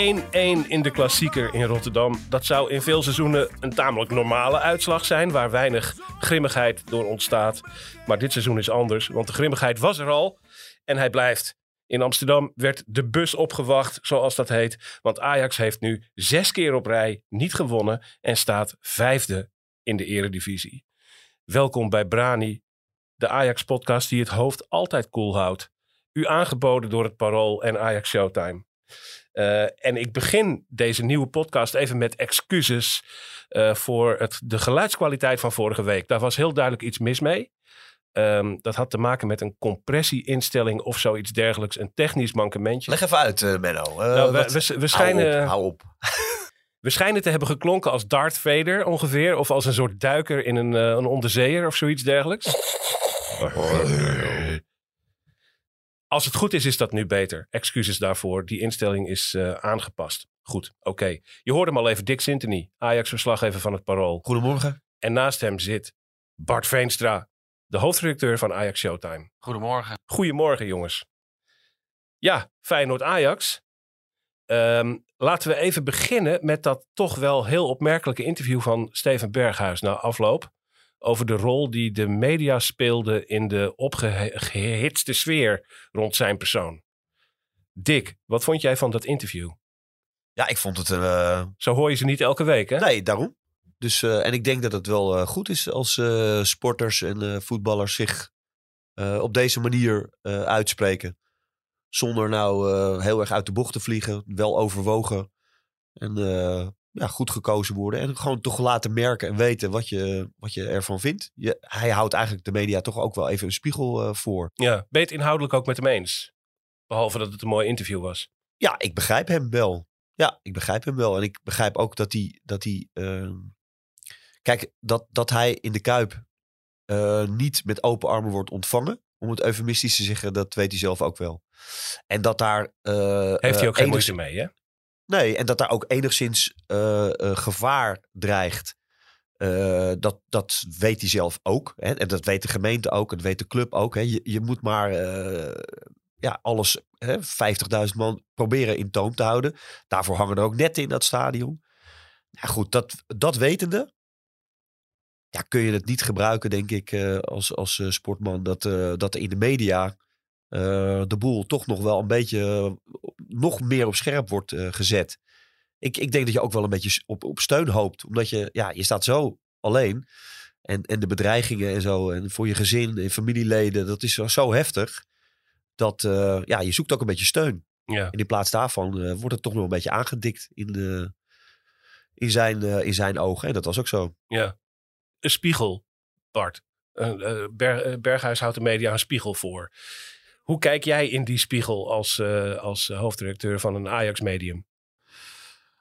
1-1 in de klassieker in Rotterdam. Dat zou in veel seizoenen een tamelijk normale uitslag zijn, waar weinig grimmigheid door ontstaat. Maar dit seizoen is anders, want de grimmigheid was er al en hij blijft. In Amsterdam werd de bus opgewacht, zoals dat heet. Want Ajax heeft nu zes keer op rij niet gewonnen en staat vijfde in de eredivisie. Welkom bij Brani, de Ajax-podcast die het hoofd altijd koel houdt. U aangeboden door het Parool en Ajax Showtime. Eh, en ik begin deze nieuwe podcast even met excuses eh, voor het, de geluidskwaliteit van vorige week. Daar was heel duidelijk iets mis mee. Ehm, dat had te maken met een compressieinstelling of zoiets dergelijks. Een technisch mankementje. Leg even uit, eh Menno. Eh, Nou, we, we, we hou schijnen, op, hou op. we schijnen te hebben geklonken als Darth Vader ongeveer. Of als een soort duiker in een, een onderzeeër of zoiets dergelijks. Als het goed is, is dat nu beter. Excuses daarvoor. Die instelling is eh, aangepast. Goed, oké. Je hoorde hem al even, Dick Sintony, Ajax-verslaggever van het Parool. Goedemorgen. En naast hem zit Bart Veenstra, de hoofdredacteur van Ajax Showtime. Goedemorgen. Goedemorgen, jongens. Ja, Feyenoord-Ajax. Ehm, laten we even beginnen met dat toch wel heel opmerkelijke interview van Steven Berghuis na afloop. Over de rol die de media speelden in de opgehitste sfeer rond zijn persoon. Dick, wat vond jij van dat interview? Ja, ik vond het... eh, Zo hoor je ze niet elke week, hè? nee, daarom. Dus, eh, en ik denk dat het wel eh, goed is als sporters en voetballers zich op deze manier uitspreken. Zonder nou heel erg uit de bocht te vliegen. Wel overwogen. En eh, ja, goed gekozen worden. En gewoon toch laten merken en weten wat je, wat je ervan vindt. Je, hij houdt eigenlijk de media toch ook wel even een spiegel eh, voor. Ja, ben je het inhoudelijk ook met hem eens? Behalve dat het een mooi interview was. Ja, ik begrijp hem wel. Ja, ik begrijp hem wel. En ik begrijp ook dat hij. Dat hij ehm, kijk, dat, dat hij in de kuip eh, niet met open armen wordt ontvangen. Om het eufemistisch te zeggen, dat weet hij zelf ook wel. En dat daar. eh, Heeft hij ook geen moeite mee, hè? Nee, en dat daar ook enigszins eh, eh, gevaar dreigt. Eh, dat, dat weet hij zelf ook. Hè? En dat weet de gemeente ook. En dat weet de club ook. Hè? Je, je moet maar ja, alles, hè, 50.000 man, proberen in toom te houden. Daarvoor hangen er ook netten in dat stadion. Ja, goed, dat, dat wetende. Ja, kun je het niet gebruiken, denk ik, als, als sportman. Dat, dat in de media de boel toch nog wel een beetje nog meer op scherp wordt eh, gezet. Ik, ik denk dat je ook wel een beetje op, op steun hoopt. Omdat je, ja, je staat zo alleen. En, en de bedreigingen en zo. En voor je gezin en familieleden. Dat is zo, zo heftig. Dat eh, ja, je zoekt ook een beetje steun. Ja. En in plaats daarvan eh, wordt het toch nog een beetje aangedikt in, de, in, zijn, in zijn ogen. En dat was ook zo. Ja. Een spiegel, Bart. Ber- Berghuis houdt de media een spiegel voor. Hoe kijk jij in die spiegel als, eh, als hoofdredacteur van een Ajax-medium?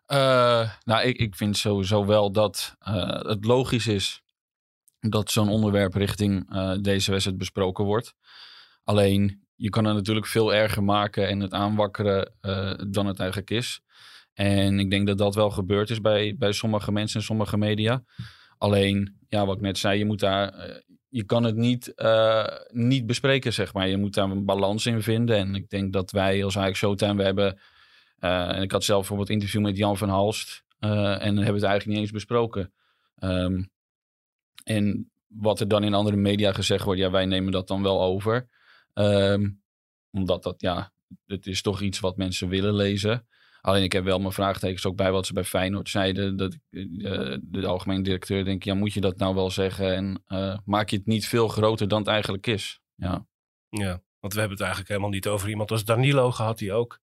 Eh, nou, ik, ik vind sowieso wel dat eh, het logisch is dat zo'n onderwerp richting deze wedstrijd besproken wordt. Alleen, je kan het natuurlijk veel erger maken en het aanwakkeren dan het eigenlijk is. En ik denk dat dat wel gebeurd is bij, bij sommige mensen en sommige media. Alleen, ja, wat ik net zei, je moet daar... je kan het niet, eh, niet bespreken, zeg maar. Je moet daar een balans in vinden. En ik denk dat wij als Ajax Showtime, we hebben... eh, en ik had zelf bijvoorbeeld een interview met Jan van Halst. eh, en hebben het eigenlijk niet eens besproken. Ehm, en wat er dan in andere media gezegd wordt, ja, wij nemen dat dan wel over. Ehm, omdat dat, ja, het is toch iets wat mensen willen lezen. Alleen ik heb wel mijn vraagtekens ook bij wat ze bij Feyenoord zeiden. Dat ik, eh, de algemene directeur denkt, ja, moet je dat nou wel zeggen? En eh, maak je het niet veel groter dan het eigenlijk is? Ja. Ja, want we hebben het eigenlijk helemaal niet over iemand als Danilo gehad, die ook.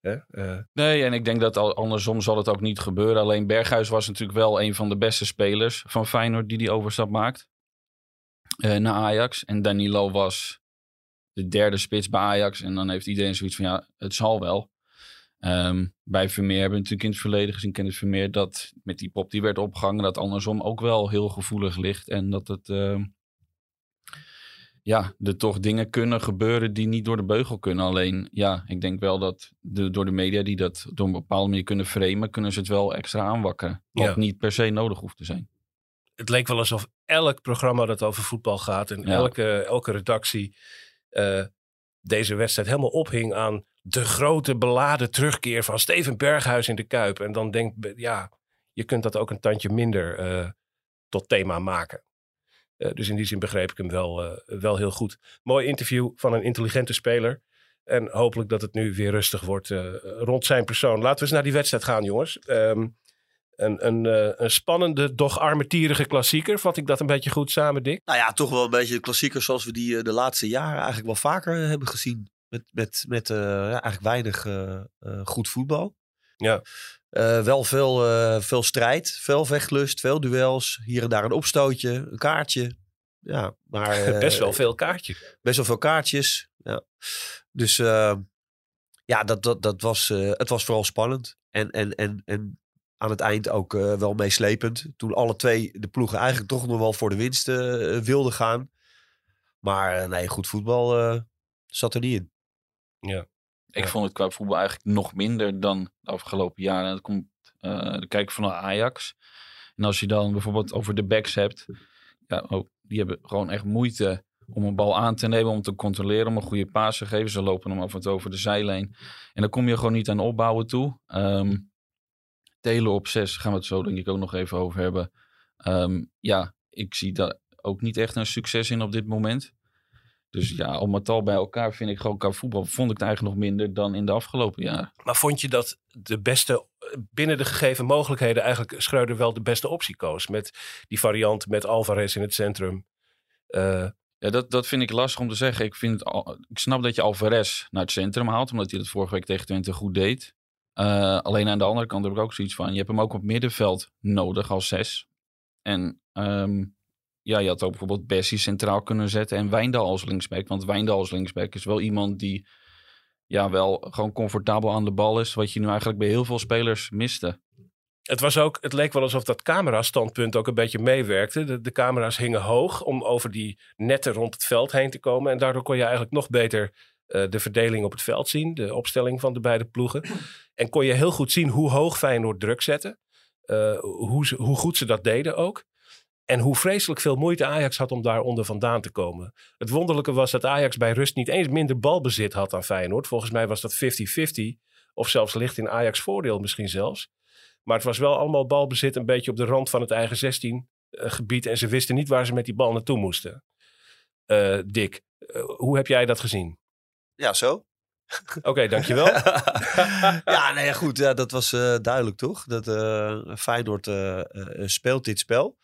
Hè? eh, Nee, en ik denk dat al, andersom zal het ook niet gebeuren. Alleen Berghuis was natuurlijk wel een van de beste spelers van Feyenoord die die overstap maakt eh, naar Ajax. En Danilo was de derde spits bij Ajax. En dan heeft iedereen zoiets van, ja, het zal wel. Ehm, bij Vermeer hebben we natuurlijk in het verleden gezien, Kenneth Vermeer, dat met die pop die werd opgehangen, dat andersom ook wel heel gevoelig ligt. En dat het, ehm, ja, er toch dingen kunnen gebeuren die niet door de beugel kunnen. Alleen, ja, ik denk wel dat de, door de media die dat op een bepaalde manier kunnen framen, kunnen ze het wel extra aanwakkeren. Wat Ja. niet per se nodig hoeft te zijn. het leek wel alsof elk programma dat over voetbal gaat en Ja. elke, elke redactie eh, deze wedstrijd helemaal ophing aan de grote beladen terugkeer van Steven Berghuis in de Kuip. En dan denk ja, je kunt dat ook een tandje minder eh, tot thema maken. Eh, dus in die zin begreep ik hem wel, eh, wel heel goed. Mooi interview van een intelligente speler. En hopelijk dat het nu weer rustig wordt rond zijn persoon. Laten we eens naar die wedstrijd gaan, jongens. Ehm, een, een, een spannende, doch armetierige klassieker. Vat ik dat een beetje goed samen, Dick? Nou ja, toch wel een beetje de klassiekers zoals we die de laatste jaren eigenlijk wel vaker hebben gezien. Met, met, met eh, ja, eigenlijk weinig eh, eh, goed voetbal. Ja. Wel veel, veel strijd, veel vechtlust, veel duels. Hier en daar een opstootje, een kaartje. Ja, maar... Best wel veel kaartjes. Best wel veel kaartjes. Ja. Dus eh, ja, dat, dat, dat was, het was vooral spannend. En, en, en, en aan het eind ook wel meeslepend. Toen alle twee de ploegen eigenlijk toch nog wel voor de winst wilden gaan. Maar nee, goed voetbal zat er niet in. Ik Ja. vond het qua voetbal eigenlijk nog minder dan de afgelopen jaren. Dat komt eh de kijken van Ajax. En als je dan bijvoorbeeld over de backs hebt. Ja, oh, die hebben gewoon echt moeite om een bal aan te nemen, om te controleren, om een goede paas te geven. Ze lopen hem af en toe over de zijlijn. En dan kom je gewoon niet aan opbouwen toe. Ehm Telen op zes gaan we het zo denk ik ook nog even over hebben. Ehm, ja, ik zie daar ook niet echt een succes in op dit moment. Dus ja, al met al bij elkaar vind ik gewoon qua voetbal vond ik het eigenlijk nog minder dan in de afgelopen jaren. Maar vond je dat de beste, binnen de gegeven mogelijkheden, eigenlijk Schreuder wel de beste optie koos? Met die variant met Alvarez in het centrum. Eh, Ja, dat, dat vind ik lastig om te zeggen. Ik, vind het ik snap dat je Alvarez naar het centrum haalt, omdat hij dat vorige week tegen Twente goed deed. Eh, alleen aan de andere kant heb ik ook zoiets van, je hebt hem ook op middenveld nodig als zes. En ehm, ja, je had ook bijvoorbeeld Bessie centraal kunnen zetten en Wijndal als linksback. Want Wijndal als linksback is wel iemand die ja, wel gewoon comfortabel aan de bal is. Wat je nu eigenlijk bij heel veel spelers miste. het, was ook, het leek wel alsof dat camerastandpunt ook een beetje meewerkte. De, camera's hingen hoog om over die netten rond het veld heen te komen. En daardoor kon je eigenlijk nog beter eh, de verdeling op het veld zien. De opstelling van de beide ploegen. En kon je heel goed zien hoe hoog Feyenoord druk zette. eh, hoe, hoe goed ze dat deden ook. En hoe vreselijk veel moeite Ajax had om daar onder vandaan te komen. Het wonderlijke was dat Ajax bij rust niet eens minder balbezit had dan Feyenoord. Volgens mij was dat 50-50. Of zelfs licht in Ajax voordeel misschien zelfs. Maar het was wel allemaal balbezit een beetje op de rand van het eigen 16 eh, gebied. En ze wisten niet waar ze met die bal naartoe moesten. Eh, Dick, eh, hoe heb jij dat gezien? Ja, zo. Oké, dankjewel. ja, nee, goed. Ja, dat was duidelijk, toch? Dat Feyenoord speelt dit spel.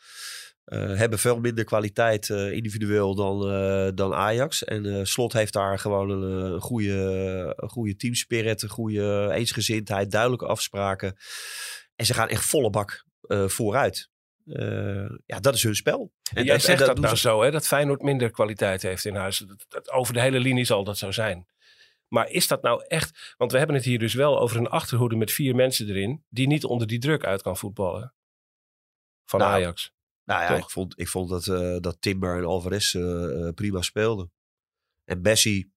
Eh, hebben veel minder kwaliteit eh, individueel dan, eh, dan Ajax. En Slot heeft daar gewoon een, goede, een goede teamspirit, een goede eensgezindheid, duidelijke afspraken. En ze gaan echt volle bak vooruit. Ja, dat is hun spel. En jij en zegt dat nou ze- zo, hè, dat Feyenoord minder kwaliteit heeft in huis. Dat, dat- over de hele linie zal dat zo zijn. Maar is dat nou echt... Want we hebben het hier dus wel over een achterhoede met vier mensen erin... die niet onder die druk uit kan voetballen. Van Nou, Ajax. Nou ja, Toch? ik vond, ik vond dat, eh, dat Timber en Alvarez eh, eh, prima speelden. En Bessie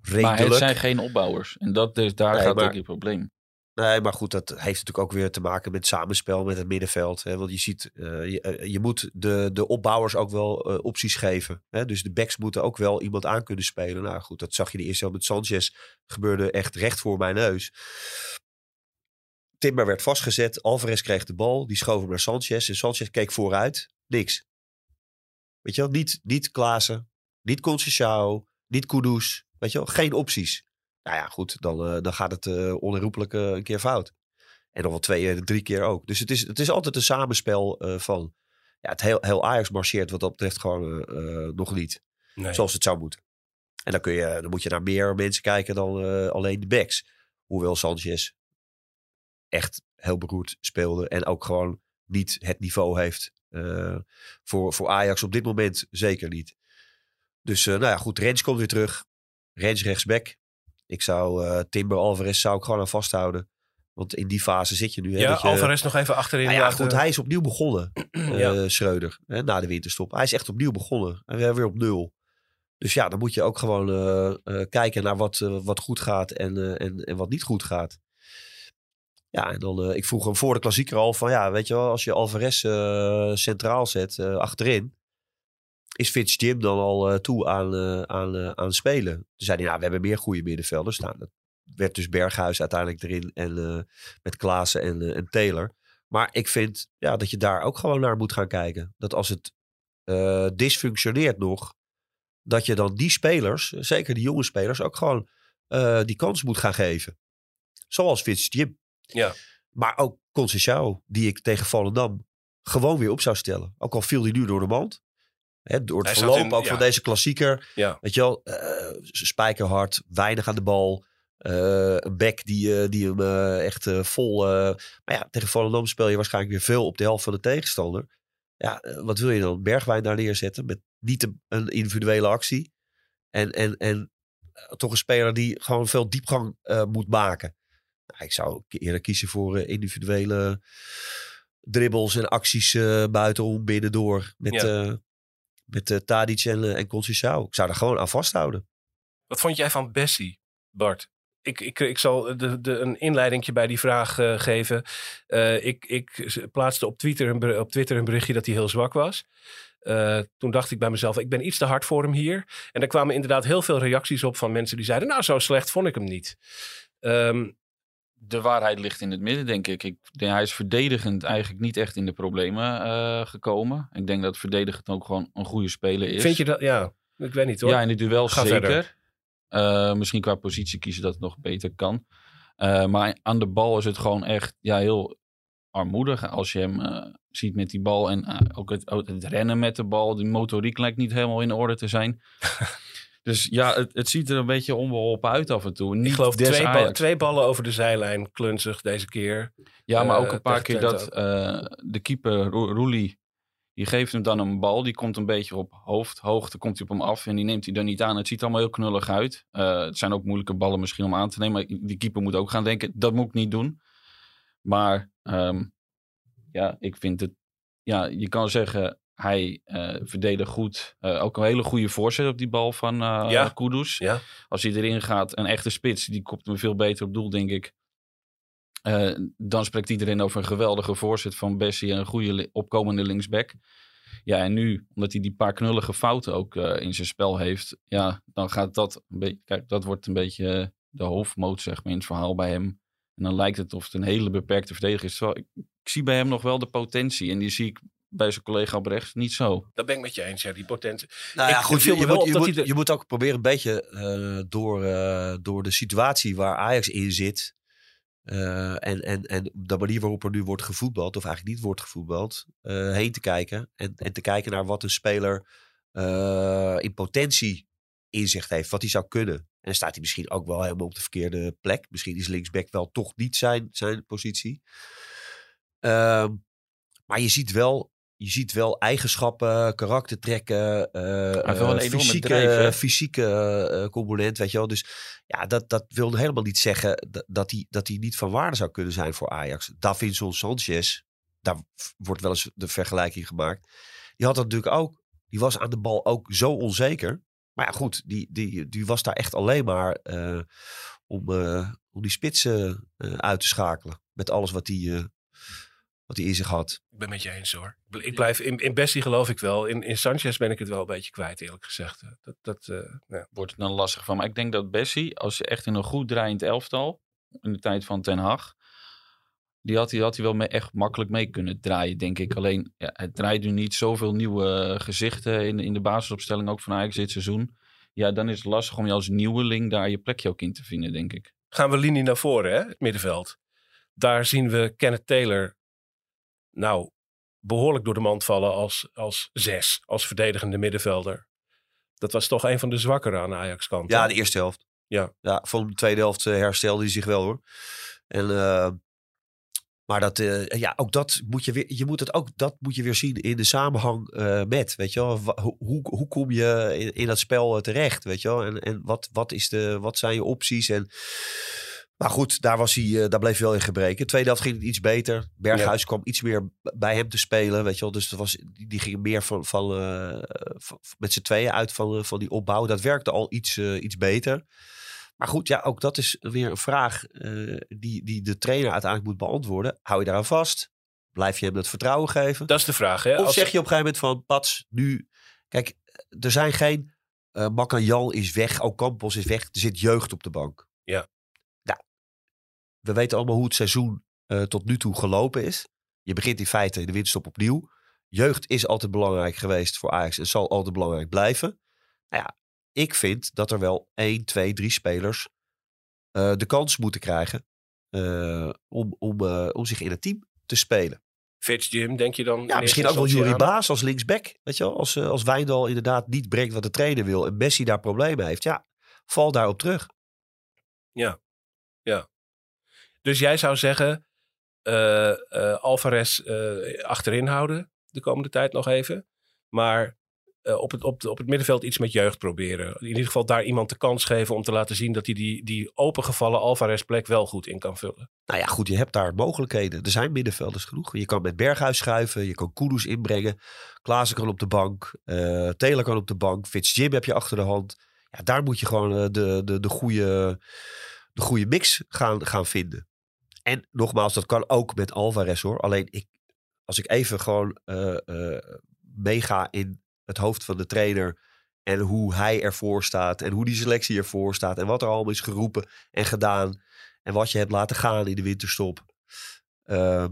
redelijk. Maar het zijn geen opbouwers. En dat is, daar Nee, gaat maar- ook het probleem. Nee, maar goed, dat heeft natuurlijk ook weer te maken met samenspel met het middenveld. Hè? Want je ziet, je, je moet de, de opbouwers ook wel opties geven. Hè? Dus de backs moeten ook wel iemand aan kunnen spelen. Nou goed, dat zag je de eerste helft met Sanchez. Gebeurde echt recht voor mijn neus. Timber werd vastgezet. Alvarez kreeg de bal. Die schoof hem naar Sanchez. En Sanchez keek vooruit. Niks. Weet je wel, niet, niet Klaassen. Niet Conceição. Niet Kudus. Weet je wel, geen opties. Nou ja, goed, dan, eh, dan gaat het eh onherroepelijk eh, een keer fout. En nog wel twee, drie keer ook. Dus het is, het is altijd een samenspel van... Ja, het heel, heel Ajax marcheert wat dat betreft gewoon nog niet. Nee. Zoals het zou moeten. En dan, kun je, dan moet je naar meer mensen kijken dan alleen de backs. Hoewel Sanchez echt heel beroerd speelde. En ook gewoon niet het niveau heeft. eh, voor, voor Ajax op dit moment zeker niet. Dus eh, nou ja, goed. Rens komt weer terug. Rens rechtsback. Ik zou eh, Timber Alvarez zou ik gewoon aan vasthouden. Want in die fase zit je nu. Hè, Ja, dat je, Alvarez nog even achterin. nou ja, goed, hij is opnieuw begonnen, Ja. Schreuder, hè, na de winterstop. Hij is echt opnieuw begonnen. En weer, weer op nul. Dus ja, dan moet je ook gewoon kijken naar wat, wat goed gaat en, en, en wat niet goed gaat. Ja, en dan, eh, ik vroeg hem voor de klassieker al van, ja, weet je wel, als je Alvarez eh, centraal zet, eh, achterin, is Fitz Jim dan al toe aan, aan, aan spelen? Toen zei hij, nou, we hebben meer goede middenvelders staan. Dat werd dus Berghuis uiteindelijk erin en met Klaassen en, en Taylor. Maar ik vind ja, dat je daar ook gewoon naar moet gaan kijken. Dat als het eh, dysfunctioneert nog, dat je dan die spelers, zeker die jonge spelers, ook gewoon die kans moet gaan geven. Zoals Fitz Jim. Ja. Maar ook Conceição, die ik tegen Volendam gewoon weer op zou stellen. Ook al viel hij nu door de mand. Hè, door het Hij verloop in- ook ja. van deze klassieker. Ja. Weet je wel, eh, spijkerhard, weinig aan de bal. Eh, een back die, eh, die hem echt vol... maar ja, tegen Volendam speel je waarschijnlijk weer veel op de helft van de tegenstander. Ja, wat wil je dan? Bergwijn daar neerzetten met niet een, een individuele actie. En, en, en toch een speler die gewoon veel diepgang moet maken. Nou, ik zou eerder kiezen voor eh, individuele dribbles en acties eh buitenom, binnendoor. Met, Ja. eh met Tadic en, en Conceição. Ik zou daar gewoon aan vasthouden. Wat vond jij van Bessie, Bart? Ik, ik, ik zal de, de, een inleidingje bij die vraag geven. Ik, ik plaatste op Twitter, een, op Twitter een berichtje dat hij heel zwak was. Toen dacht ik bij mezelf, ik ben iets te hard voor hem hier. En er kwamen inderdaad heel veel reacties op van mensen die zeiden... nou, zo slecht vond ik hem niet. Ehm, de waarheid ligt in het midden, denk ik. ik denk, hij is verdedigend eigenlijk niet echt in de problemen eh, gekomen. Ik denk dat verdedigend ook gewoon een goede speler is. vind je dat? Ja, ik weet niet hoor. Ja, in de duel Ga zeker. Eh, misschien qua positie kiezen dat het nog beter kan. Eh, maar aan de bal is het gewoon echt ja, heel armoedig. Als je hem ziet met die bal en ook het, het rennen met de bal. Die motoriek lijkt niet helemaal in orde te zijn. dus ja, het, het ziet er een beetje onbeholpen uit af en toe. Niet ik geloof twee, twee ballen over de zijlijn, klunzig deze keer. Ja, maar eh, ook een paar keer dat eh, de keeper, Ro- Roelie, die geeft hem dan een bal. Die komt een beetje op hoofdhoogte, komt hij op hem af en die neemt hij dan niet aan. Het ziet allemaal heel knullig uit. Eh, het zijn ook moeilijke ballen misschien om aan te nemen. Maar die keeper moet ook gaan denken, dat moet ik niet doen. Maar ehm, ja, ik vind het... Ja, je kan zeggen, hij eh verdedigt goed. Eh, ook een hele goede voorzet op die bal van Ja. Kudus. Ja. Als hij erin gaat, een echte spits, die kopt hem veel beter op doel, denk ik. Dan spreekt iedereen over een geweldige voorzet van Bessie en een goede opkomende linksback. Ja, en nu, omdat hij die paar knullige fouten ook in zijn spel heeft, ja, dan gaat dat een beetje, kijk, dat wordt een beetje de hoofdmoot, zeg maar, in het verhaal bij hem. En dan lijkt het of het een hele beperkte verdediger is. Terwijl ik, ik zie bij hem nog wel de potentie en die zie ik bij zijn collega op rechts niet zo. Dat ben ik met je eens, ja, die potentie. Nou Ik- ja, goed, je, moet, op je, dat moet, hij de- je moet ook proberen een beetje eh, door, eh, door de situatie waar Ajax in zit. eh, en, en, en de manier waarop er nu wordt gevoetbald, of eigenlijk niet wordt gevoetbald, eh, heen te kijken. En, en te kijken naar wat een speler eh, in potentie inzicht heeft, wat hij zou kunnen. En dan staat hij misschien ook wel helemaal op de verkeerde plek. Misschien is linksback wel toch niet zijn, zijn positie. Ehm, maar je ziet wel, je ziet wel eigenschappen, karaktertrekken, eh een eh, enorme fysieke, fysieke eh, component, weet je wel. Dus ja, dat, dat wil helemaal niet zeggen dat, hij, dat hij niet van waarde zou kunnen zijn voor Ajax. Davinson Sanchez, daar wordt wel eens de vergelijking gemaakt. Die had dat natuurlijk ook. Die was aan de bal ook zo onzeker. Maar ja, goed, die, die, die was daar echt alleen maar eh, om, eh, om die spitsen eh, uit te schakelen. Met alles wat hij, eh, wat hij in zich had. Ik ben met je eens hoor. Ik bl- Ik blijf, in, in Bessie geloof ik wel. In, in Sanchez ben ik het wel een beetje kwijt, eerlijk gezegd. Dat, dat, eh, ja. wordt het dan lastig van. Maar ik denk dat Bessie, als je echt in een goed draaiend elftal, in de tijd van Ten Hag, die had hij, had hij wel mee, echt makkelijk mee kunnen draaien, denk ik. Alleen, ja, het draait nu niet zoveel nieuwe gezichten in, in de basisopstelling, ook van Ajax dit seizoen. Ja, dan is het lastig om je als nieuweling daar je plekje ook in te vinden, denk ik. Gaan we linie naar voren, hè? het middenveld. Daar zien we Kenneth Taylor nou behoorlijk door de mand vallen als, als zes, als verdedigende middenvelder. Dat was toch een van de zwakkere aan de Ajax-kant. Ja, de eerste helft. Ja. ja van de tweede helft eh, herstelde hij zich wel hoor. En, eh, maar dat, eh, ja, ook dat moet je weer, je moet het ook, dat moet je weer zien in de samenhang met, weet je wel. Hoe, hoe, kom je in, in dat spel terecht, weet je wel. En, en wat, wat, is de, wat zijn je opties en... Maar goed, daar, was hij, eh, daar bleef hij wel in gebreken. Tweede helft ging het iets beter. Berghuis kwam iets meer bij hem te spelen. Weet je wel. Dus dat was, die, die ging meer van, van, eh, van- met z'n tweeën uit van, eh, van die opbouw. Dat werkte al iets, eh, iets beter. Maar goed, ja, ook dat is weer een vraag eh, die, die de trainer uiteindelijk moet beantwoorden. Hou je daaraan vast? Blijf je hem het vertrouwen geven? Dat is de vraag. Hè? Of Als- zeg je op een gegeven moment van, Pats, nu... Kijk, er zijn geen... eh Makanjal is weg, Ocampos is weg. Er zit jeugd op de bank. Ja. We weten allemaal hoe het seizoen eh, tot nu toe gelopen is. Je begint in feite de winterstop opnieuw. Jeugd is altijd belangrijk geweest voor Ajax en zal altijd belangrijk blijven. Nou ja, ik vind dat er wel 1, 2, 3 spelers eh, de kans moeten krijgen eh, om, om, om zich in het team te spelen. Jim, denk je dan? Ja, misschien ook wel Jurie? Baas als linksback. Weet je wel? Als, als Wijndal inderdaad niet brengt wat de trainer wil en Messi daar problemen heeft. Ja, val daarop terug. Dus jij zou zeggen, eh, Alvarez eh, achterin houden de komende tijd nog even. Maar op, het, op, op het middenveld iets met jeugd proberen. In ieder geval daar iemand de kans geven om te laten zien dat hij die, die opengevallen Alvarez plek wel goed in kan vullen. Nou ja, goed, je hebt daar mogelijkheden. Er zijn middenvelders genoeg. Je kan met Berghuis schuiven. Je kan Kudus inbrengen. Klaassen kan op de bank. Taylor kan op de bank. Fitzjim heb je achter de hand. Ja, daar moet je gewoon de, de, de, goede, de goede mix gaan, gaan vinden. En nogmaals, dat kan ook met Alvarez hoor. Alleen ik, als ik even gewoon eh, meega in het hoofd van de trainer. En hoe hij ervoor staat. En hoe die selectie ervoor staat. En wat er allemaal is geroepen en gedaan. En wat je hebt laten gaan in de winterstop. Eh,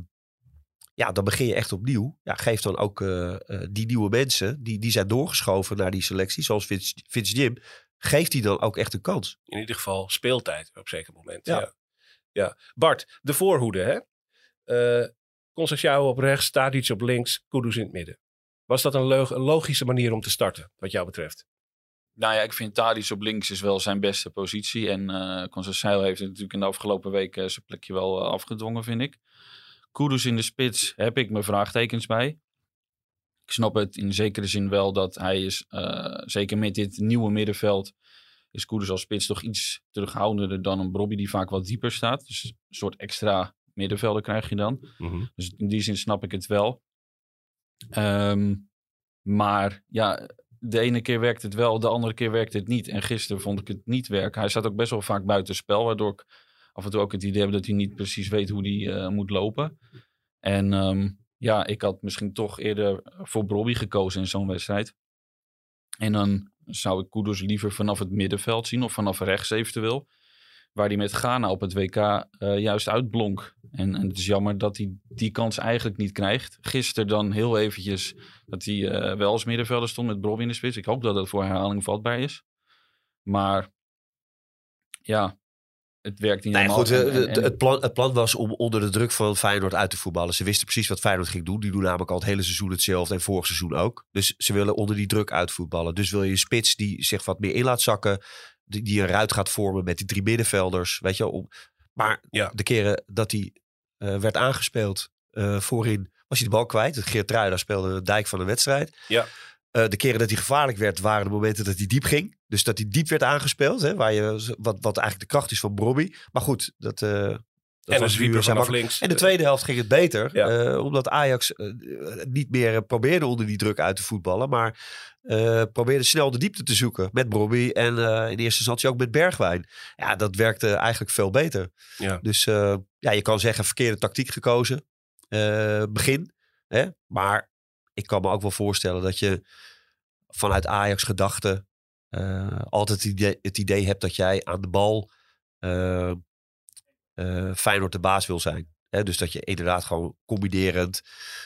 ja, dan begin je echt opnieuw. Ja, geef dan ook die nieuwe mensen. Die, die zijn doorgeschoven naar die selectie. Zoals Vince, Vince Jim. Geeft die dan ook echt een kans. In ieder geval speeltijd op een zeker moment. Ja. Ja. Ja. Bart, de voorhoede hè. Eh Conceição op rechts, Tadic op links, Kudus in het midden. Was dat een, een logische manier om te starten, wat jou betreft? Nou ja, ik vind Tadic op links is wel zijn beste positie. En eh Conceição heeft natuurlijk in de afgelopen weken zijn plekje wel eh, afgedwongen, vind ik. Kudus in de spits heb ik mijn vraagtekens bij. Ik snap het in zekere zin wel dat hij is, eh, zeker met dit nieuwe middenveld, is Kudus als spits toch iets terughoudender dan een Brobby die vaak wat dieper staat. Dus een soort extra middenvelder krijg je dan. Dus in die zin snap ik het wel. Ehm, maar ja, de ene keer werkt het wel, de andere keer werkt het niet. En gisteren vond ik het niet werken. Hij staat ook best wel vaak buiten spel, waardoor ik af en toe ook het idee heb dat hij niet precies weet hoe hij eh, moet lopen. En ehm, ja, ik had misschien toch eerder voor Brobby gekozen in zo'n wedstrijd. En dan zou ik Kudus liever vanaf het middenveld zien of vanaf rechts eventueel. Waar hij met Ghana op het WK eh, juist uitblonk. En, en het is jammer dat hij die kans eigenlijk niet krijgt. Gisteren dan heel eventjes dat hij eh, wel als middenvelder stond met Brobby in de spits. Ik hoop dat dat voor herhaling vatbaar is. Maar ja, het werkt niet Nee, helemaal. goed, En- en- en- het, plan, het plan was om onder de druk van Feyenoord uit te voetballen. Ze wisten precies wat Feyenoord ging doen. Die doen namelijk al het hele seizoen hetzelfde en vorig seizoen ook. Dus ze willen onder die druk uitvoetballen. Dus wil je een spits die zich wat meer in laat zakken. Die, die een ruit gaat vormen met die drie middenvelders. Weet je, om, maar Ja. de keren dat hij eh, werd aangespeeld eh, voorin, was hij de bal kwijt. Geert Truida speelde de dijk van de wedstrijd. Ja. Eh, de keren dat hij gevaarlijk werd, waren de momenten dat hij diep ging. Dus dat hij diep werd aangespeeld. Hè, waar je, wat, wat eigenlijk de kracht is van Brobby. Maar goed, dat, eh dat en een was zijn vanaf links. En de tweede helft ging het beter. Ja. eh, omdat Ajax niet meer probeerde onder die druk uit te voetballen. Maar probeerde snel de diepte te zoeken met Brobby. En in eerste instantie ook met Bergwijn. Ja, dat werkte eigenlijk veel beter. Ja. Dus ja, je kan zeggen verkeerde tactiek gekozen. begin. Hè? Maar ik kan me ook wel voorstellen dat je vanuit Ajax gedachte eh, altijd het idee, het idee hebt dat jij aan de bal eh eh, Feyenoord de baas wil zijn. Dus dat je inderdaad gewoon combinerend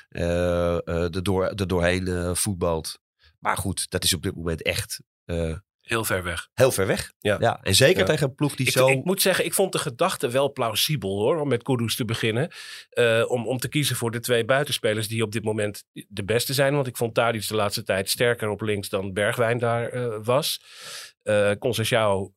er, door, er doorheen voetbalt. Maar goed, dat is op dit moment echt Heel ver weg. heel ver weg. Ja. en zeker Ja. tegen een ploeg die Ik, zo... ik moet zeggen, ik vond de gedachte wel plausibel hoor, om met Kudus te beginnen. Eh, om, om te kiezen voor de twee buitenspelers die op dit moment de beste zijn. Want ik vond Tadic de laatste tijd sterker op links dan Bergwijn daar eh, was. Eh Conceição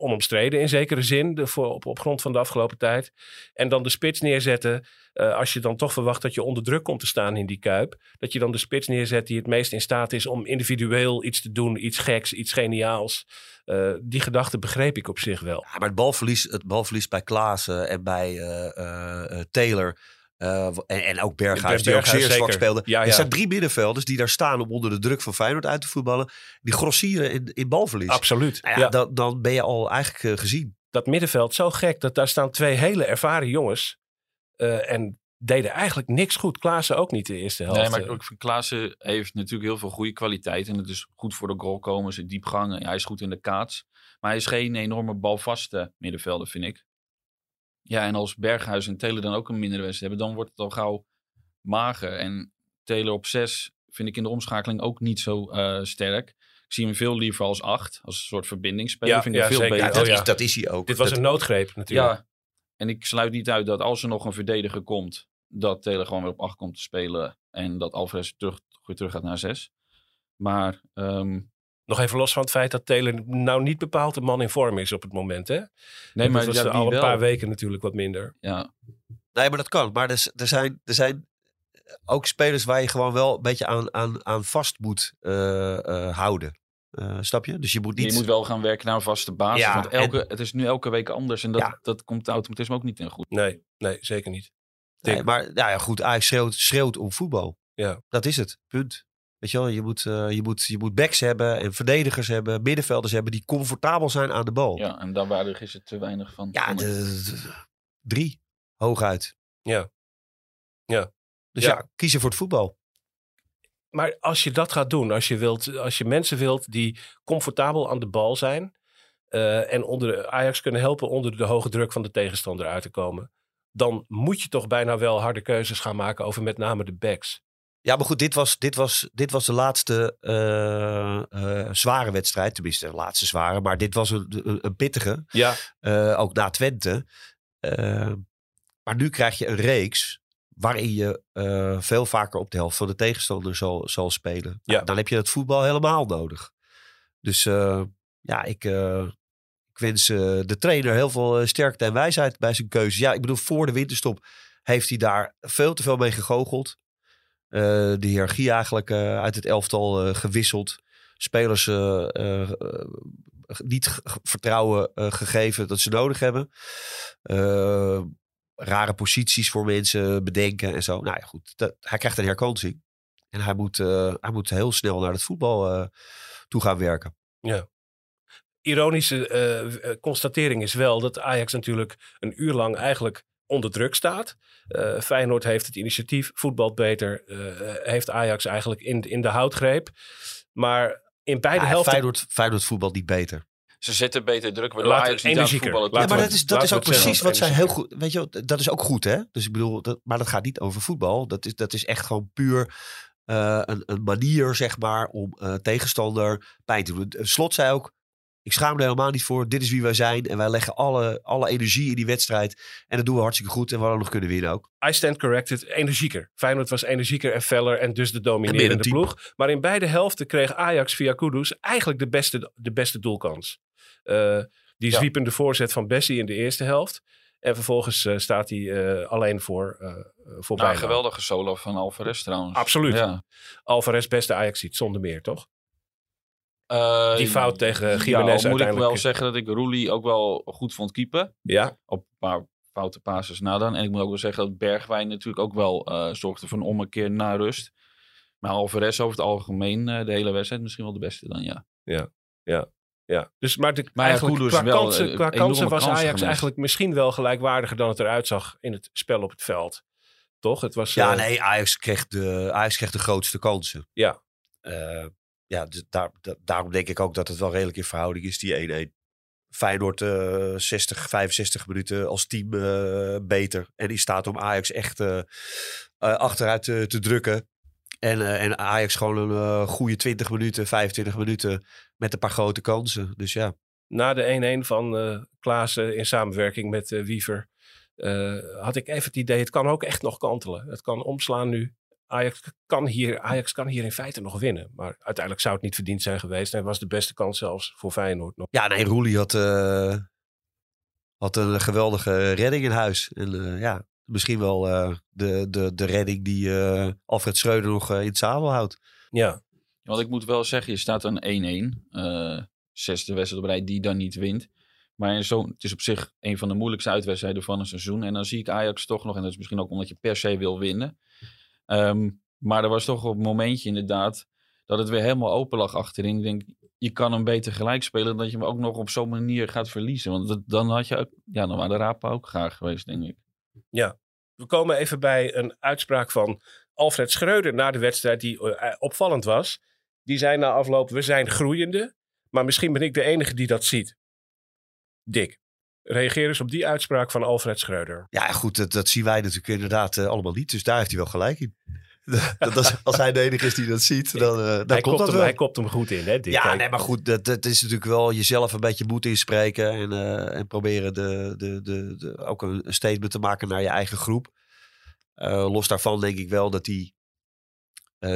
onomstreden in zekere zin voor, op, op grond van de afgelopen tijd. En dan de spits neerzetten. eh, als je dan toch verwacht dat je onder druk komt te staan in die kuip. Dat je dan de spits neerzet die het meest in staat is om individueel iets te doen. Iets geks, iets geniaals. Eh, die gedachte begreep ik op zich wel. Maar het balverlies, het balverlies bij Klaassen en bij eh, Taylor... eh, en, en ook Berghuis, die ook zeer zwak speelde. Ja, Er zijn drie middenvelders die daar staan om onder de druk van Feyenoord uit te voetballen. Die grossieren in, in balverlies. Absoluut. Nou ja, Ja, Dan, dan ben je al eigenlijk eh, gezien. dat middenveld zo gek dat daar staan twee hele ervaren jongens. eh, en deden eigenlijk niks goed. Klaassen ook niet de eerste helft. Nee, maar ik vind Klaassen heeft natuurlijk heel veel goede kwaliteit. En het is goed voor de goal komen, zijn diepgang. Hij is goed in de kaats. Maar hij is geen enorme balvaste middenvelder, vind ik. Ja, en als Berghuis en Taylor dan ook een mindere wedstrijd hebben, dan wordt het al gauw mager. En Taylor op 6 vind ik in de omschakeling ook niet zo eh, sterk. Ik zie hem veel liever als 8, als een soort verbindingsspeler. Ja, vind ik ja, veel zeker. beter. Ja, dat, oh ja. is, dat is hij ook. Dit was Dat- een noodgreep natuurlijk. Ja, en ik sluit niet uit dat als er nog een verdediger komt, dat Taylor gewoon weer op 8 komt te spelen. En dat Alvarez terug, weer terug gaat naar 6. Maar ehm, Nog even los van het feit dat Taylor nou niet bepaald een man in vorm is op het moment. Hè? nee, maar dat was ja, al een wel? paar weken natuurlijk wat minder. Ja, Nee, maar dat kan. Maar er, is- er, zijn, er zijn ook spelers waar je gewoon wel een beetje aan, aan, aan vast moet eh, eh, houden. Eh, snap je? Dus je moet niet... je moet wel gaan werken naar een vaste basis. Ja, want elke, het is nu elke week anders. En dat, Ja. dat komt automatisme ook niet in goed. Nee, nee zeker niet. Nee, maar nou ja, goed, Ajax schreeuwt, schreeuwt om voetbal. Ja. Dat is het. Punt. Weet je wel, je moet, eh, je, moet, je moet backs hebben en verdedigers hebben, middenvelders hebben die comfortabel zijn aan de bal. Ja, en daar waardig is het te weinig van. Ja, de, de- drie, hooguit. Ja. Ja. Dus Ja. ja, kiezen voor het voetbal. Maar als je dat gaat doen, als je, wilt, als je mensen wilt die comfortabel aan de bal zijn. eh, en onder de Ajax kunnen helpen onder de hoge druk van de tegenstander uit te komen. Dan moet je toch bijna wel harde keuzes gaan maken over met name de backs. Ja, maar goed, dit was, dit was, dit was de laatste eh, eh, zware wedstrijd. Tenminste, de laatste zware. Maar dit was een, pittige. Ja, eh, ook na Twente. Maar nu krijg je een reeks waarin je veel vaker op de helft van de tegenstander zal, zal spelen. Ja. Nou, dan heb je het voetbal helemaal nodig. Dus ja, ik, ik wens de trainer heel veel sterkte en wijsheid bij zijn keuze. Ja, ik bedoel, voor de winterstop heeft hij daar veel te veel mee gegoocheld. Eh, de hiërarchie eigenlijk eh, uit het elftal eh, gewisseld. Spelers niet vertrouwen gegeven dat ze nodig hebben. Rare posities voor mensen bedenken en zo. Nou ja, goed. Dat, hij krijgt een herkansing. En hij moet, hij moet heel snel naar het voetbal toe gaan werken. ironische eh, eh, constatering is wel dat Ajax natuurlijk een uur lang eigenlijk onder druk staat. Eh, Feyenoord heeft het initiatief, voetbalt beter, eh, heeft Ajax eigenlijk in, in de houtgreep. Maar in beide Ja, helften... Feyenoord, Feyenoord voetbalt niet beter. Ze zetten beter druk, waardoor Laten we Ajax niet aan voetballen Ja, maar we- dat is, dat is we ook precies wat zij heel goed... Weet je, wel, dat is ook goed, hè? Dus ik bedoel, dat, maar dat gaat niet over voetbal. Dat is, dat is echt gewoon puur eh, een, een manier, zeg maar, om eh, tegenstander pijn te doen. Slot zei ook, ik schaam er helemaal niet voor. Dit is wie wij zijn. En wij leggen alle, alle energie in die wedstrijd. En dat doen we hartstikke goed. En we hadden nog kunnen winnen ook. I stand corrected, energieker. Feyenoord was energieker en feller en dus de En meer dominerende een team. ploeg. Maar in beide helften kreeg Ajax via Kudus eigenlijk de beste, de beste doelkans. Eh, die Ja. zwiepende voorzet van Bessie in de eerste helft. En vervolgens eh, staat hij eh, alleen voor, eh voor Nou, een geweldige solo van Alvarez trouwens. Absoluut. Ja. Alvarez beste Ajax ziet, zonder meer, toch? Eh, Die fout tegen ja, Gimenez al moet ik wel zeggen dat ik Roelie ook wel goed vond keepen. Ja, Op een paar foute passes na dan. En ik moet ook wel zeggen dat Bergwijn natuurlijk ook wel eh, zorgde voor een ommekeer naar rust. Maar Alvarez over het algemeen eh, de hele wedstrijd misschien wel de beste dan, ja. ja. Dus, maar de, Maar ja, eigenlijk, qua, wel, kansen, eh, qua kansen was kansen Ajax gemist. eigenlijk misschien wel gelijkwaardiger dan het eruit zag in het spel op het veld. Toch? Het was, Ja, eh, nee, Ajax kreeg de, Ajax kreeg de grootste kansen. Ja. Eh, ja, daar, da- daarom denk ik ook dat het wel redelijk in verhouding is, die 1-1. Feyenoord eh 60, 65 minuten als team eh, beter. En die staat om Ajax echt eh, eh, achteruit te, te drukken. En, en Ajax gewoon een goede 20 minuten, 25 minuten met een paar grote kansen. Dus ja, Na de 1-1 van eh Klaassen in samenwerking met Wiever had ik even het idee, het kan ook echt nog kantelen. Het kan omslaan nu. Ajax kan, hier, Ajax kan hier in feite nog winnen. Maar uiteindelijk zou het niet verdiend zijn geweest. En was de beste kans zelfs voor Feyenoord nog. ja nee, Roelie had, eh, had een geweldige redding in huis. En eh, ja, misschien wel eh, de, de, de redding die eh, Alfred Schreuder nog in het zadel houdt. Ja, Want ik moet wel zeggen, je staat aan 1-1. eh, zesde wedstrijd op rij die dan niet wint. Maar zo, het is op zich een van de moeilijkste uitwedstrijden van een seizoen. En dan zie ik Ajax toch nog, en dat is misschien ook omdat je per se wil winnen. Ehm, maar er was toch op een momentje inderdaad dat het weer helemaal open lag achterin. Ik denk, je kan hem beter gelijk spelen dat je hem ook nog op zo'n manier gaat verliezen. Want dan had je ook, ja, dan waren de rapen ook graag geweest, denk ik. we komen even bij een uitspraak van Alfred Schreuder na de wedstrijd die eh, opvallend was. Die zei na afloop, we zijn groeiende. Maar misschien ben ik de enige die dat ziet. Dick, reageer eens op die uitspraak van Alfred Schreuder. Ja, goed, dat, dat zien wij natuurlijk inderdaad eh, allemaal niet. Dus daar heeft hij wel gelijk in. dat, als, als hij de enige is die dat ziet, dan, eh, dan hij, klopt kopt dat hem, wel. hij kopt hem goed in, hè Dick? Ja, nee, maar goed, dat, dat is natuurlijk wel jezelf een beetje moed inspreken. En, eh, en proberen de, de, de, de, ook een, statement te maken naar je eigen groep. Los daarvan denk ik wel dat hij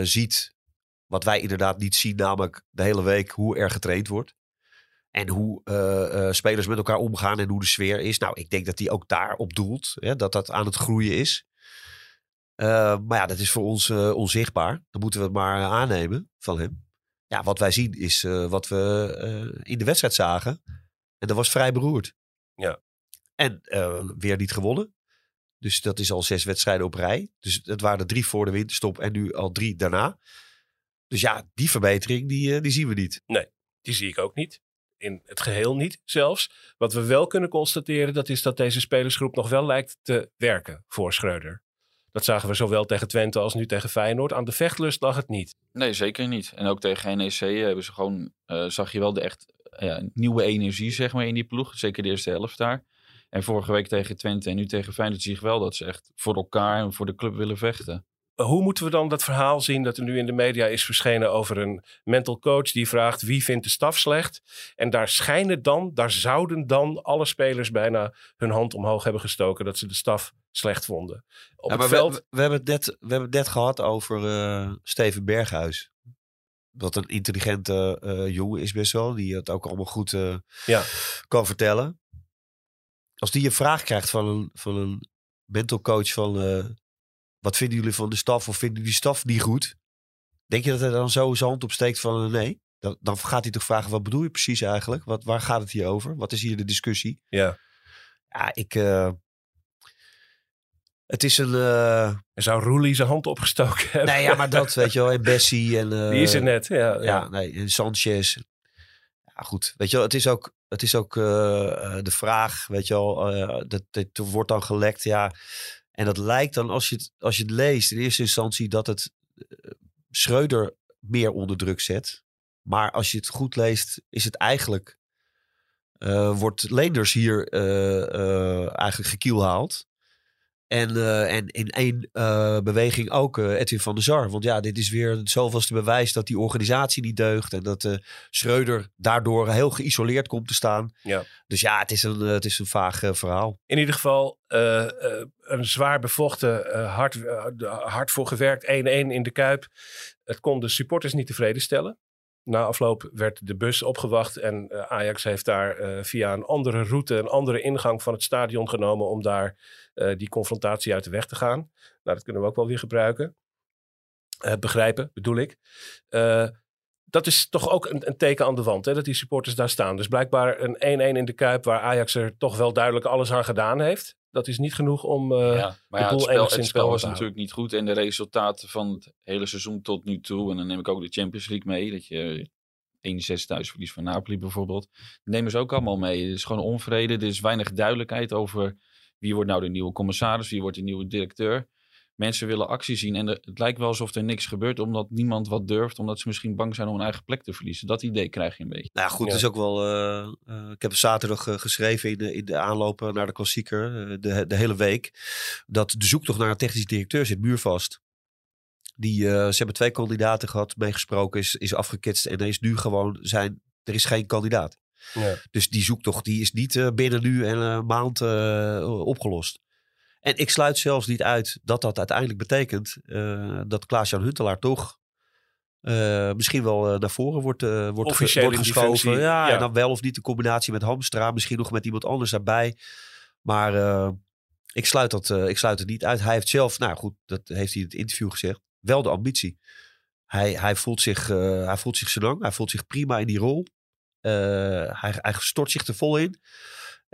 ziet wat wij inderdaad niet zien, namelijk de hele week hoe er getraind wordt. En hoe eh, eh, spelers met elkaar omgaan en hoe de sfeer is. Nou, ik denk dat hij ook daarop doelt. Hè, dat dat aan het groeien is. Eh, maar ja, dat is voor ons onzichtbaar. Dan moeten we het maar aannemen van hem. Ja, wat wij zien is wat we in de wedstrijd zagen. En dat was vrij beroerd. Ja. En weer niet gewonnen. Dus dat is al zes wedstrijden op rij. Dus het waren er drie voor de winterstop en nu al drie daarna. Dus ja, die verbetering, die, die zien we niet. Die zie ik ook niet. In het geheel niet zelfs. Wat we wel kunnen constateren, dat is dat deze spelersgroep nog wel lijkt te werken voor Schreuder. Dat zagen we zowel tegen Twente als nu tegen Feyenoord. Aan de vechtlust lag het niet. Nee, zeker niet. En ook tegen NEC hebben ze gewoon, eh, zag je wel de echt nieuwe energie zeg maar, in die ploeg. Zeker de eerste helft daar. En vorige week tegen Twente en nu tegen Feyenoord zie je wel dat ze echt voor elkaar en voor de club willen vechten. Hoe moeten we dan dat verhaal zien dat er nu in de media is verschenen over een mental coach die vraagt wie vindt de staf slecht? En daar schijnen dan, daar zouden dan alle spelers bijna hun hand omhoog hebben gestoken dat ze de staf slecht vonden. Op Ja, het maar veld, we, we, hebben het net, we hebben het net gehad over eh, Steven Berghuis. Wat een intelligente eh, jongen is best wel. Die het ook allemaal goed eh, Ja. kan vertellen. Als die een vraag krijgt van een, van een mental coach van... wat vinden jullie van de staf of vinden jullie die staf niet goed? Denk je dat hij dan zo zijn hand opsteekt van eh, nee? Dan, dan gaat hij toch vragen wat bedoel je precies eigenlijk? Wat, waar gaat het hier over? Wat is hier de discussie? ja. Ja, ik... eh, het is een... eh, En zou Roelie zijn hand opgestoken hebben? Nee, ja, maar dat, weet je wel. En Bessie en... Die is er net, ja. ja. Ja, nee, en Sanchez. Ja, goed. Weet je wel, het is ook, het is ook de vraag, weet je wel. dat, dat wordt dan gelekt, ja. En dat lijkt dan, als je het, als je het leest, in eerste instantie dat het eh, Schreuder meer onder druk zet. Maar als je het goed leest, is het eigenlijk... eh, wordt Leenders hier eh, eigenlijk gekielhaald. En, eh, en in één eh, beweging ook eh, Edwin van der Sar. Want ja, dit is weer het zoveelste bewijs dat die organisatie niet deugt. En dat Schreuder daardoor heel geïsoleerd komt te staan. Ja. Dus ja, het is een, het is een vaag verhaal. In ieder geval een zwaar bevochten, hard, hard voor gewerkt 1-1 in de Kuip. Het kon de supporters niet tevreden stellen. Na afloop werd de bus opgewacht en eh, Ajax heeft daar eh, via een andere route, een andere ingang van het stadion genomen om daar eh, die confrontatie uit de weg te gaan. Nou, dat kunnen we ook wel weer gebruiken. Begrijpen, bedoel ik. Dat is toch ook een, een teken aan de wand, hè, dat die supporters daar staan. Dus blijkbaar een 1-1 in de Kuip waar Ajax er toch wel duidelijk alles aan gedaan heeft. Dat is niet genoeg om... eh, ja, maar de ja, het spel, het spel was natuurlijk niet goed. En de resultaten van het hele seizoen tot nu toe. En dan neem ik ook de Champions League mee. Dat je 1-6 thuis verlies van Napoli bijvoorbeeld. Dat nemen ze ook allemaal mee. Het is gewoon onvrede. Er is weinig duidelijkheid over wie wordt nou de nieuwe commissaris. Wie wordt de nieuwe directeur. Mensen willen actie zien. En er- het lijkt wel alsof er niks gebeurt. Omdat niemand wat durft. Omdat ze misschien bang zijn om een eigen plek te verliezen. Dat idee krijg je een beetje. Nou ja, goed, Ja. het is ook wel... eh, eh, ik heb zaterdag eh, geschreven in de, in de aanloop naar de klassieker. eh, de, de hele week. Dat de zoektocht naar een technisch directeur zit muurvast. Die, eh, ze hebben twee kandidaten gehad, meegesproken, is, is afgeketst. En er is nu gewoon zijn, er is geen kandidaat. Ja. Dus die zoektocht die is niet binnen nu en een maand eh, opgelost. En ik sluit zelfs niet uit dat dat uiteindelijk betekent eh, dat Klaas-Jan Huntelaar toch eh, misschien wel eh, naar voren wordt, eh, wordt, ge- geschoven. Ja, ja. en dan wel of niet de combinatie met Hamstra. Misschien nog met iemand anders daarbij. Maar ik, sluit dat, ik sluit het niet uit. Hij heeft zelf, nou goed, dat heeft hij in het interview gezegd, wel de ambitie. Hij, hij, voelt zich, hij voelt zich zo lang. Hij voelt zich prima in die rol. Hij, hij stort zich er vol in.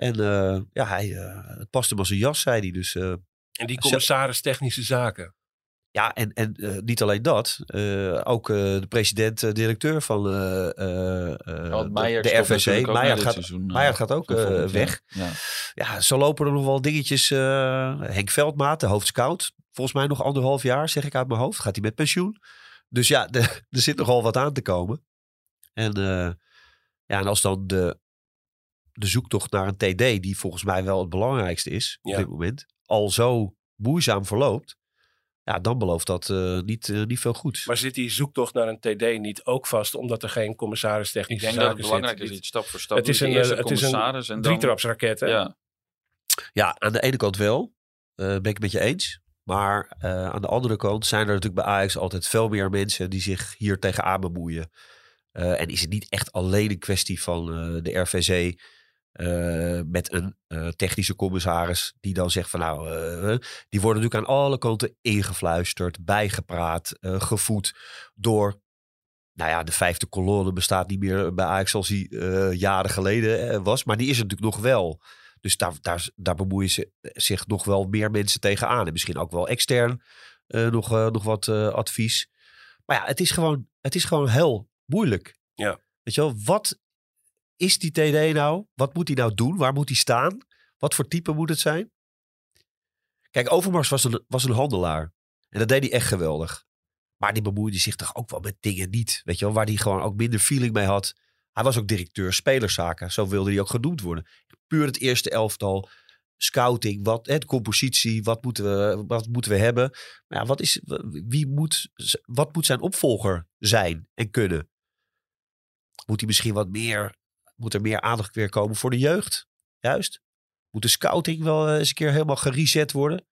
En eh, ja, hij, eh, het past hem als een jas, zei hij. Dus eh, En die commissaris technische zaken. ja, en, en eh, niet alleen dat. eh, ook eh, de president-directeur van eh, eh, eh, de, Meijer de stopt RVC. na Meijer gaat, seizoen, Meijer gaat ook eh, weg. Ja. Ja, zo lopen er nog wel dingetjes. eh, Henk Veldmaat, de hoofdscout. Volgens mij nog anderhalf jaar, zeg ik uit mijn hoofd. Gaat hij met pensioen. Dus ja, de- er zit nogal wat aan te komen. En, eh, ja, en als dan de, de zoektocht naar een TD, die volgens mij wel het belangrijkste is Ja. op dit moment, al zo moeizaam verloopt. Ja, dan belooft dat eh, niet, eh, niet veel goeds. Maar zit die zoektocht naar een TD niet ook vast omdat er geen commissaris Ik technische denk dat het belangrijk zit? is stap voor stap Het is een, eh, het is een dan... Drietrapsraket, hè? Ja, Ja, aan de ene kant wel. eh ben ik het met je eens. Maar eh, aan de andere kant zijn er natuurlijk bij Ajax altijd veel meer mensen die zich hier tegenaan bemoeien. Eh, en is het niet echt alleen een kwestie van eh, de RVC eh, met een eh, technische commissaris die dan zegt van nou, eh, die worden natuurlijk aan alle kanten ingefluisterd, bijgepraat, gevoed door nou ja, de vijfde kolonne bestaat niet meer bij Ajax zoals die jaren geleden was. Maar die is er natuurlijk nog wel. Dus daar, daar, daar bemoeien ze, zich nog wel meer mensen tegenaan. En misschien ook wel extern nog, nog wat advies. Maar ja, het is gewoon, het is gewoon heel moeilijk. Ja. Weet je wel, wat is die TD nou? Wat moet hij nou doen? Waar moet hij staan? Wat voor type moet het zijn? Kijk, Overmars was een, was een handelaar. En dat deed hij echt geweldig. Maar die bemoeide zich toch ook wel met dingen niet. Weet je wel, waar hij gewoon ook minder feeling mee had. Hij was ook directeur spelerzaken. Zo wilde hij ook genoemd worden. Puur het eerste elftal. Scouting, wat, de compositie, wat moeten we, wat moeten we hebben? Maar ja, wat, is, wie moet, wat moet zijn opvolger zijn en kunnen? Moet hij misschien wat meer, moet er meer aandacht weer komen voor de jeugd? Juist. Moet de scouting wel eh, eens een keer helemaal gereset worden?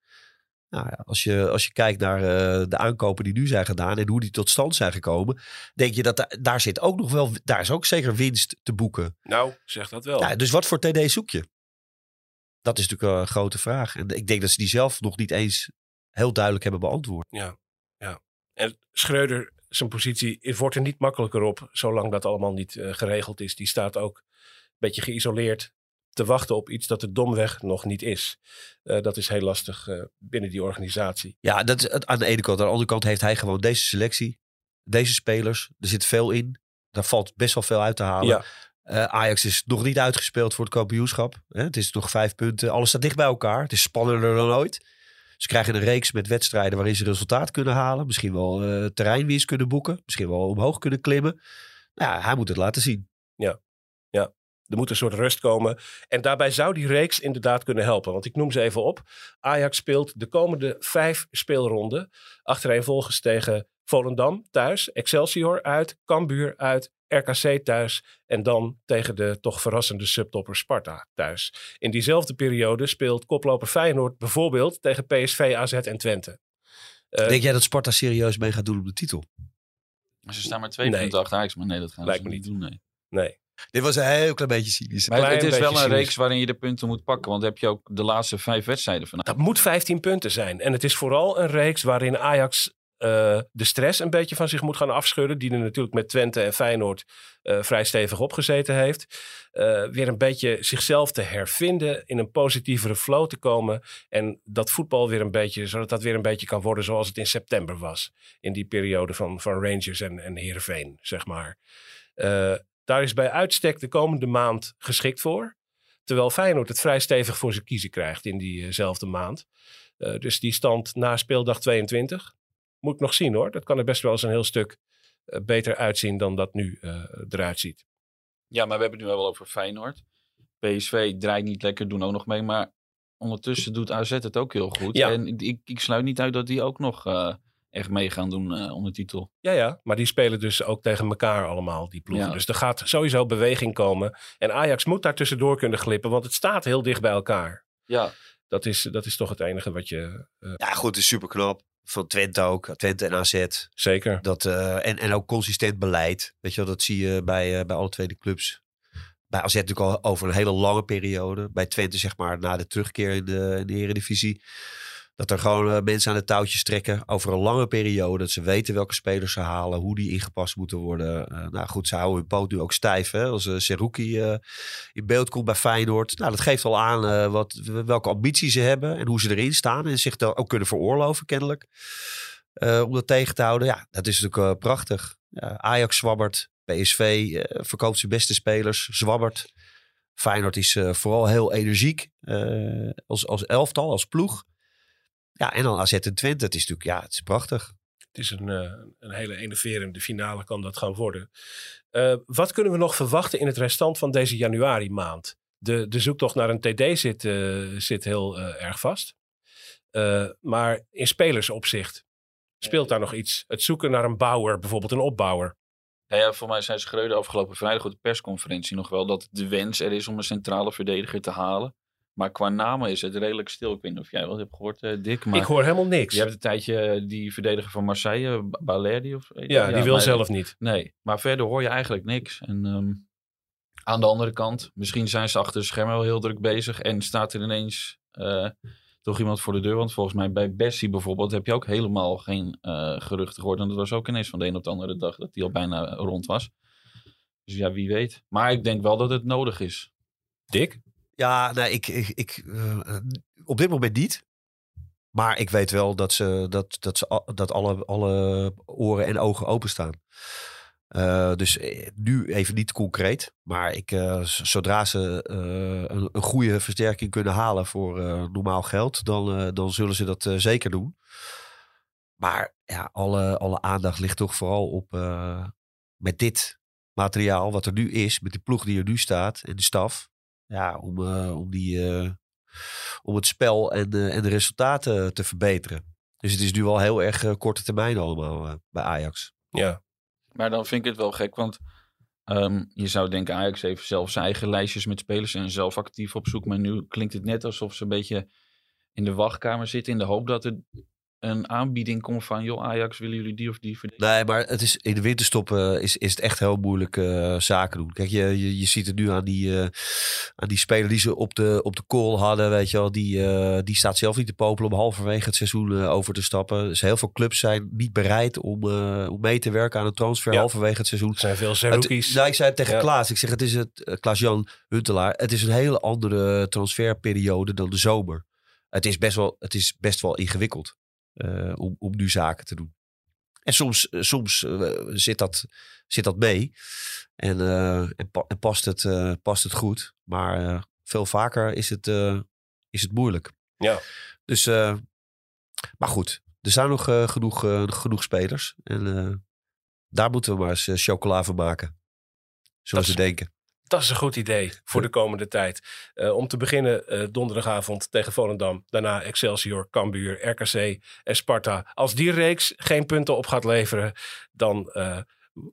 Nou ja, als je, als je kijkt naar eh, de aankopen die nu zijn gedaan en hoe die tot stand zijn gekomen, denk je dat daar, daar zit ook nog wel, daar is ook zeker winst te boeken. Nou, zeg dat wel. Ja, dus wat voor TD zoek je? Dat is natuurlijk wel een grote vraag. En ik denk dat ze die zelf nog niet eens heel duidelijk hebben beantwoord. Ja, ja. En Schreuder, zijn positie wordt er niet makkelijker op, zolang dat allemaal niet eh, geregeld is. Die staat ook een beetje geïsoleerd te wachten op iets dat er domweg nog niet is. Eh, dat is heel lastig eh, binnen die organisatie. Ja, dat is het aan de ene kant. Aan de andere kant heeft hij gewoon deze selectie, deze spelers. Er zit veel in. Daar valt best wel veel uit te halen. Ja. Ajax is nog niet uitgespeeld voor het kampioenschap. Hè? Het is nog vijf punten. Alles staat dicht bij elkaar. Het is spannender dan ooit. Ze krijgen een reeks met wedstrijden waarin ze resultaat kunnen halen. Misschien wel eh terreinwinst kunnen boeken. Misschien wel omhoog kunnen klimmen. Nou ja, hij moet het laten zien. Er moet een soort rust komen. En daarbij zou die reeks inderdaad kunnen helpen. Want ik noem ze even op. Ajax speelt de komende vijf speelronden. Achtereenvolgens tegen Volendam thuis. Excelsior uit. Cambuur uit. RKC thuis. En dan tegen de toch verrassende subtopper Sparta thuis. In diezelfde periode speelt koploper Feyenoord bijvoorbeeld tegen PSV, AZ en Twente. Eh, Denk jij dat Sparta serieus mee gaat doen op de titel? Ze staan maar twee Nee. punten achter Ajax, maar nee, dat gaan Lijkt ze me niet doen. Nee. nee. Dit was een heel klein beetje cynisch. Maar klein het is wel een cynisch. reeks waarin je de punten moet pakken. Want dan heb je ook de laatste vijf wedstrijden van. Dat moet 15 punten zijn. En het is vooral een reeks waarin Ajax eh, de stress een beetje van zich moet gaan afschudden. Die er natuurlijk met Twente en Feyenoord eh, vrij stevig opgezeten heeft. Eh, weer een beetje zichzelf te hervinden. In een positievere flow te komen. En dat voetbal weer een beetje, zodat dat weer een beetje kan worden zoals het in september was. In die periode van, van Rangers en, en Heerenveen, zeg maar. Daar is bij uitstek de komende maand geschikt voor. Terwijl Feyenoord het vrij stevig voor zijn kiezen krijgt in diezelfde maand. Dus die stand na speeldag 22. Moet ik nog zien hoor. Dat kan er best wel eens een heel stuk eh, beter uitzien dan dat nu eh, eruit ziet. Ja, maar we hebben het nu wel over Feyenoord. PSV draait niet lekker, doen ook nog mee. Maar ondertussen doet AZ het ook heel goed. Ja. En ik, ik sluit niet uit dat die ook nog eh, echt mee gaan doen eh, om de titel. Ja, ja, maar die spelen dus ook tegen elkaar allemaal, die ploegen. Ja. Dus er gaat sowieso beweging komen. En Ajax moet daar tussendoor kunnen glippen, want het staat heel dicht bij elkaar. Ja, Dat is, dat is toch het enige wat je... eh, Ja, goed, het is super knap. Van Twente ook. Twente en AZ. zeker. Dat, eh, en, en ook consistent beleid. Weet je wel, dat zie je bij, eh, bij alle twee de clubs. Bij AZ natuurlijk al over een hele lange periode. Bij Twente zeg maar na de terugkeer in de, in de Eredivisie. Dat er gewoon eh, mensen aan de touwtjes trekken over een lange periode. Dat ze weten welke spelers ze halen, hoe die ingepast moeten worden. Eh, nou goed, ze houden hun poot nu ook stijf. Hè? Als uh, Seruki in beeld komt bij Feyenoord. Nou, dat geeft al aan wat, welke ambitie ze hebben en hoe ze erin staan. En zich daar ook kunnen veroorloven kennelijk. Om dat tegen te houden. Ja, dat is natuurlijk prachtig. Ja, Ajax zwabbert. PSV verkoopt zijn beste spelers. Zwabbert. Feyenoord is vooral heel energiek. als, als elftal, als ploeg. Ja, en dan AZ en Twente. Het is natuurlijk, ja, het is prachtig. Het is een, eh, een hele enerverende finale, kan dat gaan worden. Eh, wat kunnen we nog verwachten in het restant van deze januari maand? De, de zoektocht naar een TD zit, eh, zit heel erg vast. Eh, maar in spelersopzicht speelt daar nog iets. Het zoeken naar een bouwer, bijvoorbeeld een opbouwer. Ja, voor mij zijn Schreuder afgelopen vrijdag op de persconferentie nog wel dat de wens er is om een centrale verdediger te halen. Maar qua namen is het redelijk stil. Ik weet niet of jij wat hebt gehoord, eh, Dick. Maar Ik hoor helemaal niks. je hebt een tijdje die verdediger van Marseille, Ba- Balerdi of ja, die wil maar- zelf niet. Nee, maar verder hoor je eigenlijk niks. En ehm, aan de andere kant, misschien zijn ze achter de schermen wel heel druk bezig en staat er ineens eh, toch iemand voor de deur. Want volgens mij bij Bessie bijvoorbeeld heb je ook helemaal geen eh geruchten gehoord. En dat was ook ineens van de een op de andere dag dat die al bijna rond was. Dus ja, wie weet. Maar ik denk wel dat het nodig is. Dick? Ja, nee, ik, ik, eh, op dit moment niet. Maar ik weet wel dat, ze, dat, dat, ze, dat alle, alle oren en ogen openstaan. Eh, dus eh, nu even niet concreet. Maar ik, zodra ze een, een goede versterking kunnen halen voor normaal geld, dan, dan zullen ze dat zeker doen. Maar ja, alle, alle aandacht ligt toch vooral op met dit materiaal wat er nu is, met die ploeg die er nu staat en de staf. Ja, om, eh, om, die, eh, om het spel en, eh, en de resultaten te verbeteren. Dus het is nu wel heel erg eh, korte termijn allemaal bij Ajax. Ja. Maar dan vind ik het wel gek, want ehm, je zou denken Ajax heeft zelf zijn eigen lijstjes met spelers en zelf actief op zoek. Maar nu klinkt het net alsof ze een beetje in de wachtkamer zitten in de hoop dat er een aanbieding komt van, joh Ajax, willen jullie die of die verdedigen? Nee, maar het is, in de winterstop eh, is, is het echt heel moeilijk eh, zaken doen. Kijk, je, je, je ziet het nu aan die, eh, aan die speler die ze op de, op de call hadden. Weet je wel, die, eh, die staat zelf niet te popelen om halverwege het seizoen over te stappen. Dus heel veel clubs zijn niet bereid om, eh, om mee te werken aan een transfer Ja. halverwege het seizoen. Er zijn veel Zerouki's. nou, ik zei het tegen Ja. Klaas. Ik zeg, het is het, Klaas-Jan Huntelaar. Het is een hele andere transferperiode dan de zomer. Het is best wel, het is best wel ingewikkeld om, om nu zaken te doen. En soms, eh, soms eh, zit, dat, zit dat mee. En, eh, en, pa- en past, het, eh, past het goed. Maar eh, veel vaker is het, eh, is het moeilijk. Ja. Dus, eh, maar goed. Er zijn nog eh, genoeg, eh, genoeg spelers. En eh, daar moeten we maar eens eh, chocola van maken. Zoals ze denken. Dat is een goed idee voor de komende tijd. Eh, om te beginnen eh, donderdagavond tegen Volendam. Daarna Excelsior, Cambuur, RKC en Sparta. Als die reeks geen punten op gaat leveren, dan... eh,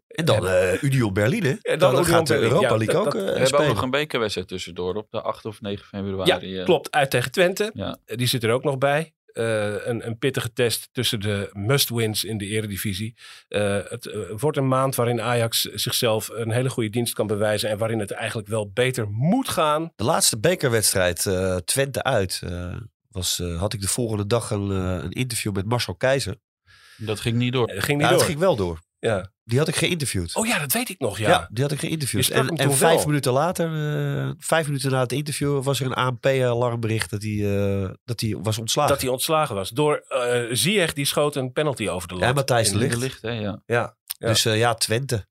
En dan eh Union Berlin, hè? dan gaat de. Europa Ja, League ook dat- We hebben ook nog een bekerwedstrijd tussendoor op de 8 of 9 februari. ja, klopt. Uit tegen Twente. Ja. Die zit er ook nog bij. Eh, een, een pittige test tussen de must-wins in de eredivisie. Eh, het wordt een maand waarin Ajax zichzelf een hele goede dienst kan bewijzen. En waarin het eigenlijk wel beter moet gaan. De laatste bekerwedstrijd, eh, Twente uit, eh, was, eh, had ik de volgende dag een, een interview met Marcel Keizer. Dat ging niet door. Ging niet Ja, door. dat ging wel door. Ja. Die had ik geïnterviewd. Oh ja, dat weet ik nog. ja. Ja. die had ik geïnterviewd. En, en vijf wel. minuten later, eh, vijf minuten na het interview, was er een ANP-alarmbericht dat hij eh, dat hij was ontslagen. Dat hij ontslagen was. Door eh Ziyech, die schoot een penalty over de lat. Ja, Matthijs de Ligt. de licht, hè? Ja. Ja. Ja. Dus ja, Twente.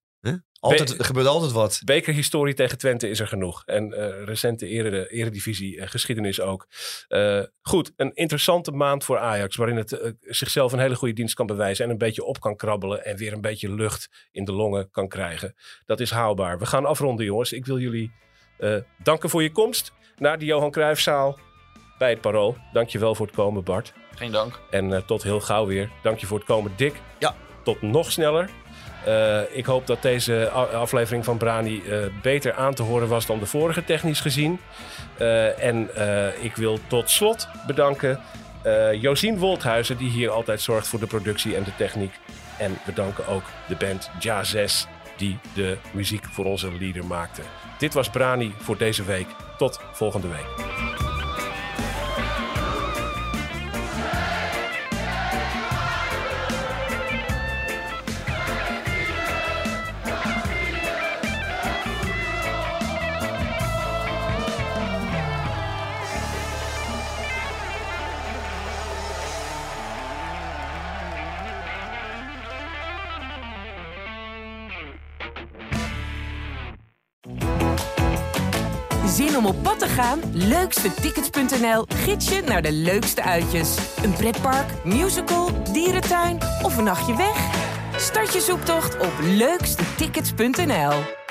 Altijd, Be- er gebeurt altijd wat. Bekerhistorie tegen Twente is er genoeg. En eh, recente eredivisie en geschiedenis ook. Eh, goed, een interessante maand voor Ajax. Waarin het eh, zichzelf een hele goede dienst kan bewijzen. En een beetje op kan krabbelen. En weer een beetje lucht in de longen kan krijgen. Dat is haalbaar. We gaan afronden jongens. Ik wil jullie eh, danken voor je komst naar de Johan Cruijffzaal bij het Parool. Dank je wel voor het komen Bart. Geen dank. En eh, tot heel gauw weer. Dank je voor het komen, Dick. Ja. Tot nog sneller. Eh, ik hoop dat deze aflevering van Brani eh, beter aan te horen was dan de vorige, technisch gezien. Eh, en ik wil tot slot bedanken Josien Wolthuizen, die hier altijd zorgt voor de productie en de techniek. En bedanken ook de band Ja 6, die de muziek voor onze leader maakte. Dit was Brani voor deze week. Tot volgende week. Gaan? Leukstetickets.nl gids je naar de leukste uitjes. Een pretpark, musical, dierentuin of een nachtje weg? Start je zoektocht op leukstetickets.nl.